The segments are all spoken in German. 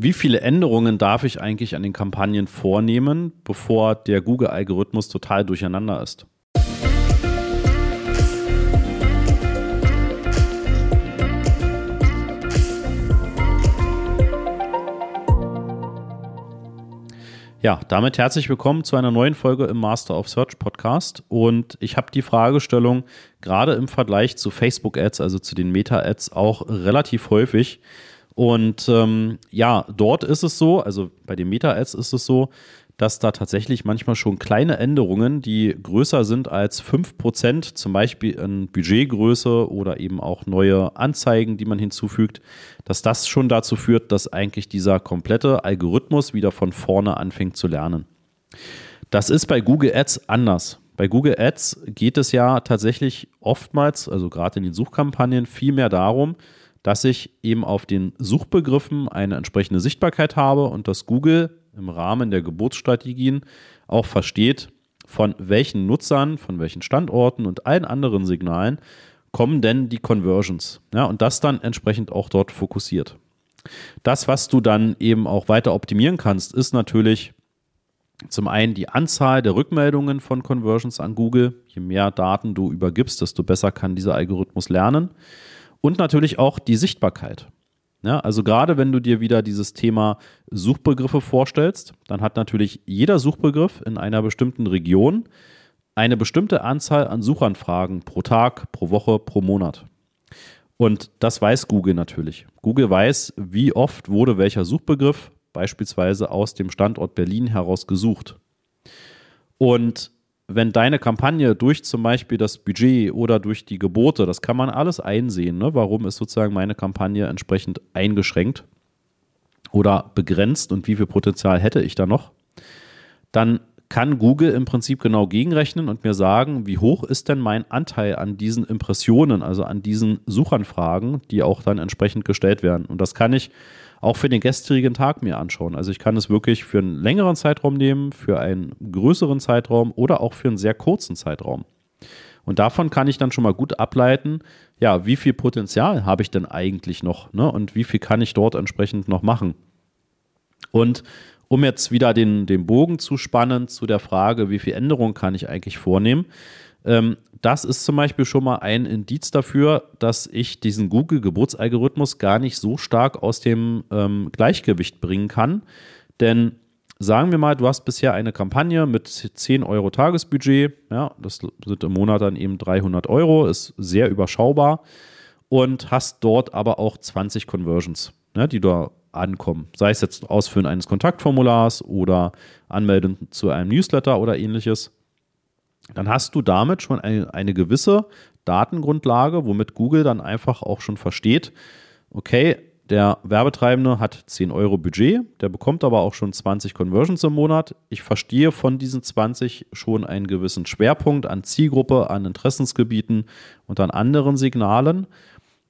Wie viele Änderungen darf ich eigentlich an den Kampagnen vornehmen, bevor der Google-Algorithmus total durcheinander ist? Ja, damit herzlich willkommen zu einer neuen Folge im Master of Search Podcast. Und ich habe die Fragestellung gerade im Vergleich zu Facebook Ads, also zu den Meta Ads, auch relativ häufig. Und ähm, ja, dort ist es so, also bei den Meta Ads ist es so, dass da tatsächlich manchmal schon kleine Änderungen, die größer sind als 5%, zum Beispiel in Budgetgröße oder eben auch neue Anzeigen, die man hinzufügt, dass das schon dazu führt, dass eigentlich dieser komplette Algorithmus wieder von vorne anfängt zu lernen. Das ist bei Google Ads anders. Bei Google Ads geht es ja tatsächlich oftmals, also gerade in den Suchkampagnen, viel mehr darum, dass ich eben auf den Suchbegriffen eine entsprechende Sichtbarkeit habe und dass Google im Rahmen der Geburtsstrategien auch versteht, von welchen Nutzern, von welchen Standorten und allen anderen Signalen kommen denn die Conversions. Ja, und das dann entsprechend auch dort fokussiert. Das, was du dann eben auch weiter optimieren kannst, ist natürlich zum einen die Anzahl der Rückmeldungen von Conversions an Google. Je mehr Daten du übergibst, desto besser kann dieser Algorithmus lernen. Und natürlich auch die Sichtbarkeit. Ja, also gerade wenn du dir wieder dieses Thema Suchbegriffe vorstellst, dann hat natürlich jeder Suchbegriff in einer bestimmten Region eine bestimmte Anzahl an Suchanfragen pro Tag, pro Woche, pro Monat. Und das weiß Google natürlich. Google weiß, wie oft wurde welcher Suchbegriff beispielsweise aus dem Standort Berlin heraus gesucht. Und wenn deine Kampagne durch zum Beispiel das Budget oder durch die Gebote, das kann man alles einsehen, ne? warum ist sozusagen meine Kampagne entsprechend eingeschränkt oder begrenzt und wie viel Potenzial hätte ich da noch, dann kann Google im Prinzip genau gegenrechnen und mir sagen, wie hoch ist denn mein Anteil an diesen Impressionen, also an diesen Suchanfragen, die auch dann entsprechend gestellt werden. Und das kann ich auch für den gestrigen Tag mir anschauen. Also ich kann es wirklich für einen längeren Zeitraum nehmen, für einen größeren Zeitraum oder auch für einen sehr kurzen Zeitraum. Und davon kann ich dann schon mal gut ableiten, ja, wie viel Potenzial habe ich denn eigentlich noch ne? und wie viel kann ich dort entsprechend noch machen. Und um jetzt wieder den, den Bogen zu spannen zu der Frage, wie viel Änderungen kann ich eigentlich vornehmen, ähm, das ist zum Beispiel schon mal ein Indiz dafür, dass ich diesen Google-Geburtsalgorithmus gar nicht so stark aus dem ähm, Gleichgewicht bringen kann. Denn sagen wir mal, du hast bisher eine Kampagne mit 10 Euro Tagesbudget, ja, das sind im Monat dann eben 300 Euro, ist sehr überschaubar und hast dort aber auch 20 Conversions, ne, die da ankommen. Sei es jetzt Ausfüllen eines Kontaktformulars oder Anmelden zu einem Newsletter oder ähnliches dann hast du damit schon eine, eine gewisse Datengrundlage, womit Google dann einfach auch schon versteht, okay, der Werbetreibende hat 10 Euro Budget, der bekommt aber auch schon 20 Conversions im Monat. Ich verstehe von diesen 20 schon einen gewissen Schwerpunkt an Zielgruppe, an Interessensgebieten und an anderen Signalen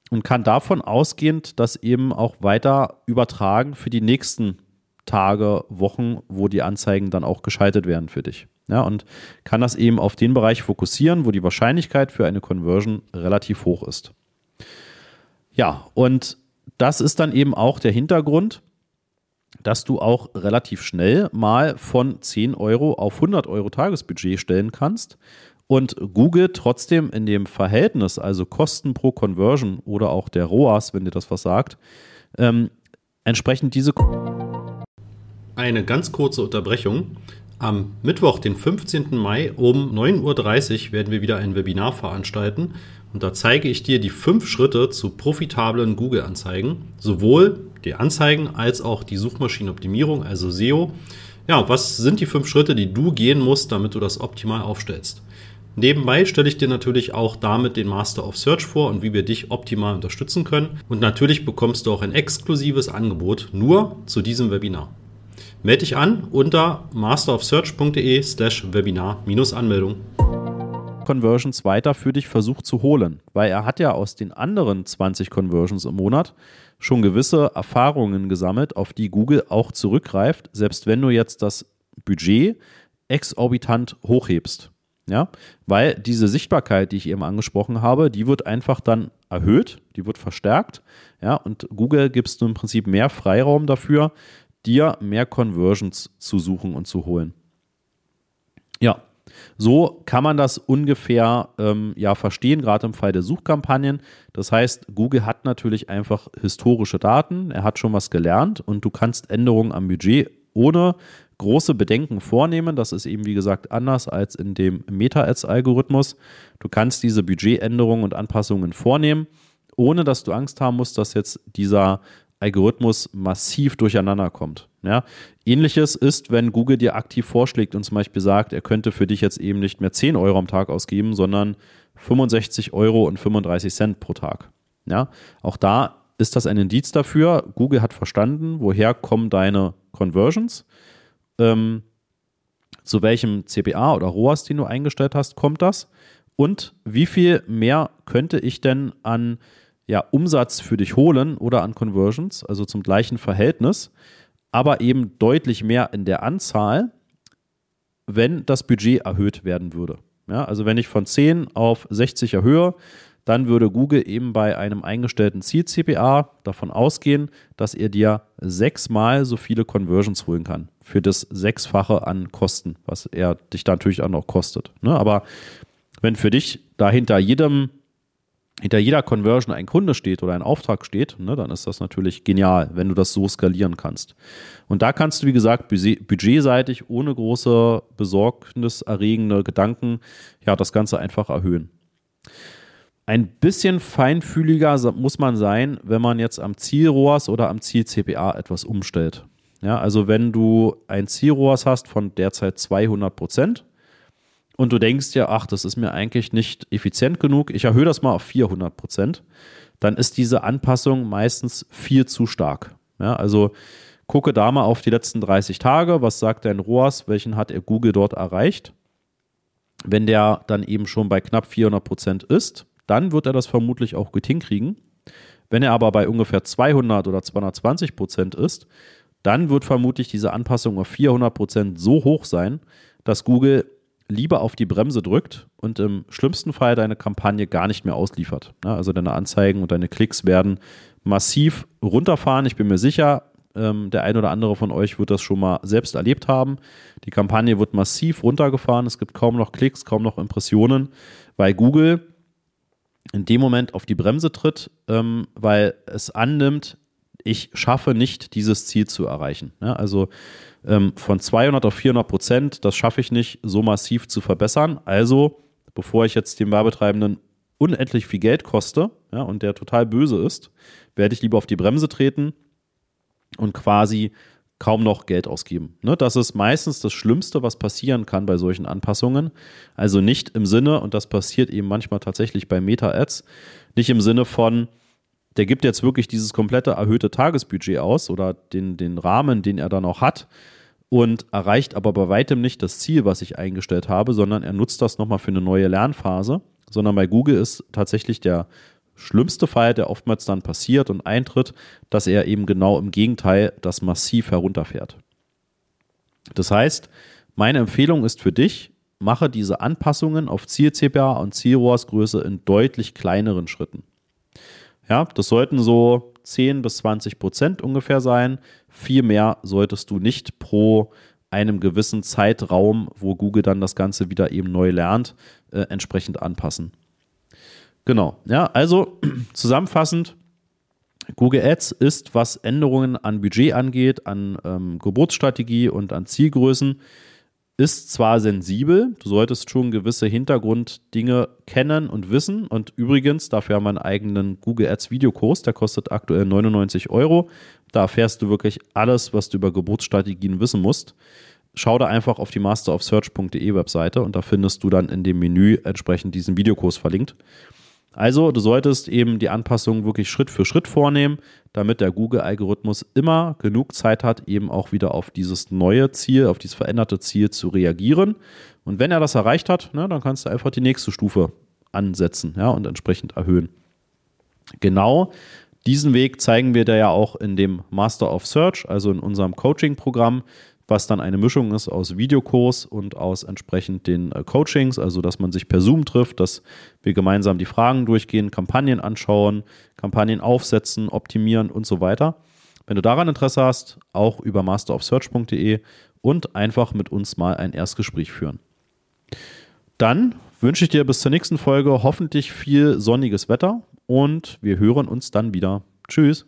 und kann davon ausgehend das eben auch weiter übertragen für die nächsten Tage, Wochen, wo die Anzeigen dann auch geschaltet werden für dich. Ja, und kann das eben auf den Bereich fokussieren, wo die Wahrscheinlichkeit für eine Conversion relativ hoch ist. Ja, und das ist dann eben auch der Hintergrund, dass du auch relativ schnell mal von 10 Euro auf 100 Euro Tagesbudget stellen kannst und Google trotzdem in dem Verhältnis, also Kosten pro Conversion oder auch der ROAS, wenn dir das was sagt, ähm, entsprechend diese. Eine ganz kurze Unterbrechung. Am Mittwoch, den 15. Mai um 9.30 Uhr werden wir wieder ein Webinar veranstalten und da zeige ich dir die fünf Schritte zu profitablen Google-Anzeigen, sowohl die Anzeigen als auch die Suchmaschinenoptimierung, also SEO. Ja, was sind die fünf Schritte, die du gehen musst, damit du das optimal aufstellst? Nebenbei stelle ich dir natürlich auch damit den Master of Search vor und wie wir dich optimal unterstützen können. Und natürlich bekommst du auch ein exklusives Angebot nur zu diesem Webinar. Melde dich an unter masterofsearch.de slash Webinar-Anmeldung. Conversions weiter für dich versucht zu holen, weil er hat ja aus den anderen 20 Conversions im Monat schon gewisse Erfahrungen gesammelt, auf die Google auch zurückgreift, selbst wenn du jetzt das Budget exorbitant hochhebst. Ja, weil diese Sichtbarkeit, die ich eben angesprochen habe, die wird einfach dann erhöht, die wird verstärkt. Ja, und Google gibst du im Prinzip mehr Freiraum dafür, dir mehr Conversions zu suchen und zu holen. Ja, so kann man das ungefähr ähm, ja verstehen, gerade im Fall der Suchkampagnen. Das heißt, Google hat natürlich einfach historische Daten, er hat schon was gelernt und du kannst Änderungen am Budget ohne große Bedenken vornehmen. Das ist eben, wie gesagt, anders als in dem Meta-Ads-Algorithmus. Du kannst diese Budgetänderungen und Anpassungen vornehmen, ohne dass du Angst haben musst, dass jetzt dieser Algorithmus massiv durcheinander kommt. Ja? Ähnliches ist, wenn Google dir aktiv vorschlägt und zum Beispiel sagt, er könnte für dich jetzt eben nicht mehr 10 Euro am Tag ausgeben, sondern 65 Euro und 35 Cent pro Tag. Ja? Auch da ist das ein Indiz dafür. Google hat verstanden, woher kommen deine Conversions ähm, zu welchem CPA oder ROAS, den du eingestellt hast, kommt das? Und wie viel mehr könnte ich denn an ja, Umsatz für dich holen oder an Conversions, also zum gleichen Verhältnis, aber eben deutlich mehr in der Anzahl, wenn das Budget erhöht werden würde. Ja, also wenn ich von 10 auf 60 erhöhe, dann würde Google eben bei einem eingestellten Ziel-CPA davon ausgehen, dass er dir sechsmal so viele Conversions holen kann. Für das Sechsfache an Kosten, was er dich natürlich auch noch kostet. Ne? Aber wenn für dich da hinter jedem hinter jeder Conversion ein Kunde steht oder ein Auftrag steht, ne, dann ist das natürlich genial, wenn du das so skalieren kannst. Und da kannst du, wie gesagt, budgetseitig ohne große besorgniserregende Gedanken ja das Ganze einfach erhöhen. Ein bisschen feinfühliger muss man sein, wenn man jetzt am Zielrohrs oder am Ziel-CPA etwas umstellt. Ja, also wenn du ein Zielrohrs hast von derzeit 200 Prozent und du denkst ja, ach, das ist mir eigentlich nicht effizient genug, ich erhöhe das mal auf 400 Prozent, dann ist diese Anpassung meistens viel zu stark. Ja, also gucke da mal auf die letzten 30 Tage, was sagt dein ROAS, welchen hat er Google dort erreicht. Wenn der dann eben schon bei knapp 400 Prozent ist, dann wird er das vermutlich auch gut hinkriegen. Wenn er aber bei ungefähr 200 oder 220 Prozent ist, dann wird vermutlich diese Anpassung auf 400 Prozent so hoch sein, dass Google lieber auf die Bremse drückt und im schlimmsten Fall deine Kampagne gar nicht mehr ausliefert. Also deine Anzeigen und deine Klicks werden massiv runterfahren. Ich bin mir sicher, ähm, der ein oder andere von euch wird das schon mal selbst erlebt haben. Die Kampagne wird massiv runtergefahren. Es gibt kaum noch Klicks, kaum noch Impressionen, weil Google in dem Moment auf die Bremse tritt, ähm, weil es annimmt, ich schaffe nicht, dieses Ziel zu erreichen. Ja, also ähm, von 200 auf 400 Prozent, das schaffe ich nicht, so massiv zu verbessern. Also, bevor ich jetzt dem Werbetreibenden unendlich viel Geld koste ja, und der total böse ist, werde ich lieber auf die Bremse treten und quasi kaum noch Geld ausgeben. Ne, das ist meistens das Schlimmste, was passieren kann bei solchen Anpassungen. Also nicht im Sinne, und das passiert eben manchmal tatsächlich bei Meta-Ads, nicht im Sinne von, der gibt jetzt wirklich dieses komplette erhöhte Tagesbudget aus oder den, den Rahmen, den er dann auch hat und erreicht aber bei weitem nicht das Ziel, was ich eingestellt habe, sondern er nutzt das nochmal für eine neue Lernphase, sondern bei Google ist tatsächlich der schlimmste Fall, der oftmals dann passiert und eintritt, dass er eben genau im Gegenteil das massiv herunterfährt. Das heißt, meine Empfehlung ist für dich, mache diese Anpassungen auf Ziel-CPA und Zielrohrsgröße in deutlich kleineren Schritten. Ja, das sollten so 10 bis 20 Prozent ungefähr sein. Viel mehr solltest du nicht pro einem gewissen Zeitraum, wo Google dann das Ganze wieder eben neu lernt, äh, entsprechend anpassen. Genau, ja, also zusammenfassend, Google Ads ist, was Änderungen an Budget angeht, an ähm, Geburtsstrategie und an Zielgrößen, ist zwar sensibel, du solltest schon gewisse Hintergrunddinge kennen und wissen. Und übrigens, dafür haben wir einen eigenen Google Ads Videokurs, der kostet aktuell 99 Euro. Da erfährst du wirklich alles, was du über Geburtsstrategien wissen musst. Schau da einfach auf die masterofsearch.de Webseite und da findest du dann in dem Menü entsprechend diesen Videokurs verlinkt. Also, du solltest eben die Anpassungen wirklich Schritt für Schritt vornehmen, damit der Google-Algorithmus immer genug Zeit hat, eben auch wieder auf dieses neue Ziel, auf dieses veränderte Ziel zu reagieren. Und wenn er das erreicht hat, ne, dann kannst du einfach die nächste Stufe ansetzen ja, und entsprechend erhöhen. Genau diesen Weg zeigen wir da ja auch in dem Master of Search, also in unserem Coaching-Programm, was dann eine Mischung ist aus Videokurs und aus entsprechend den äh, Coachings, also dass man sich per Zoom trifft, dass wir gemeinsam die Fragen durchgehen, Kampagnen anschauen, Kampagnen aufsetzen, optimieren und so weiter. Wenn du daran Interesse hast, auch über masterofsearch.de und einfach mit uns mal ein Erstgespräch führen. Dann wünsche ich dir bis zur nächsten Folge hoffentlich viel sonniges Wetter und wir hören uns dann wieder. Tschüss.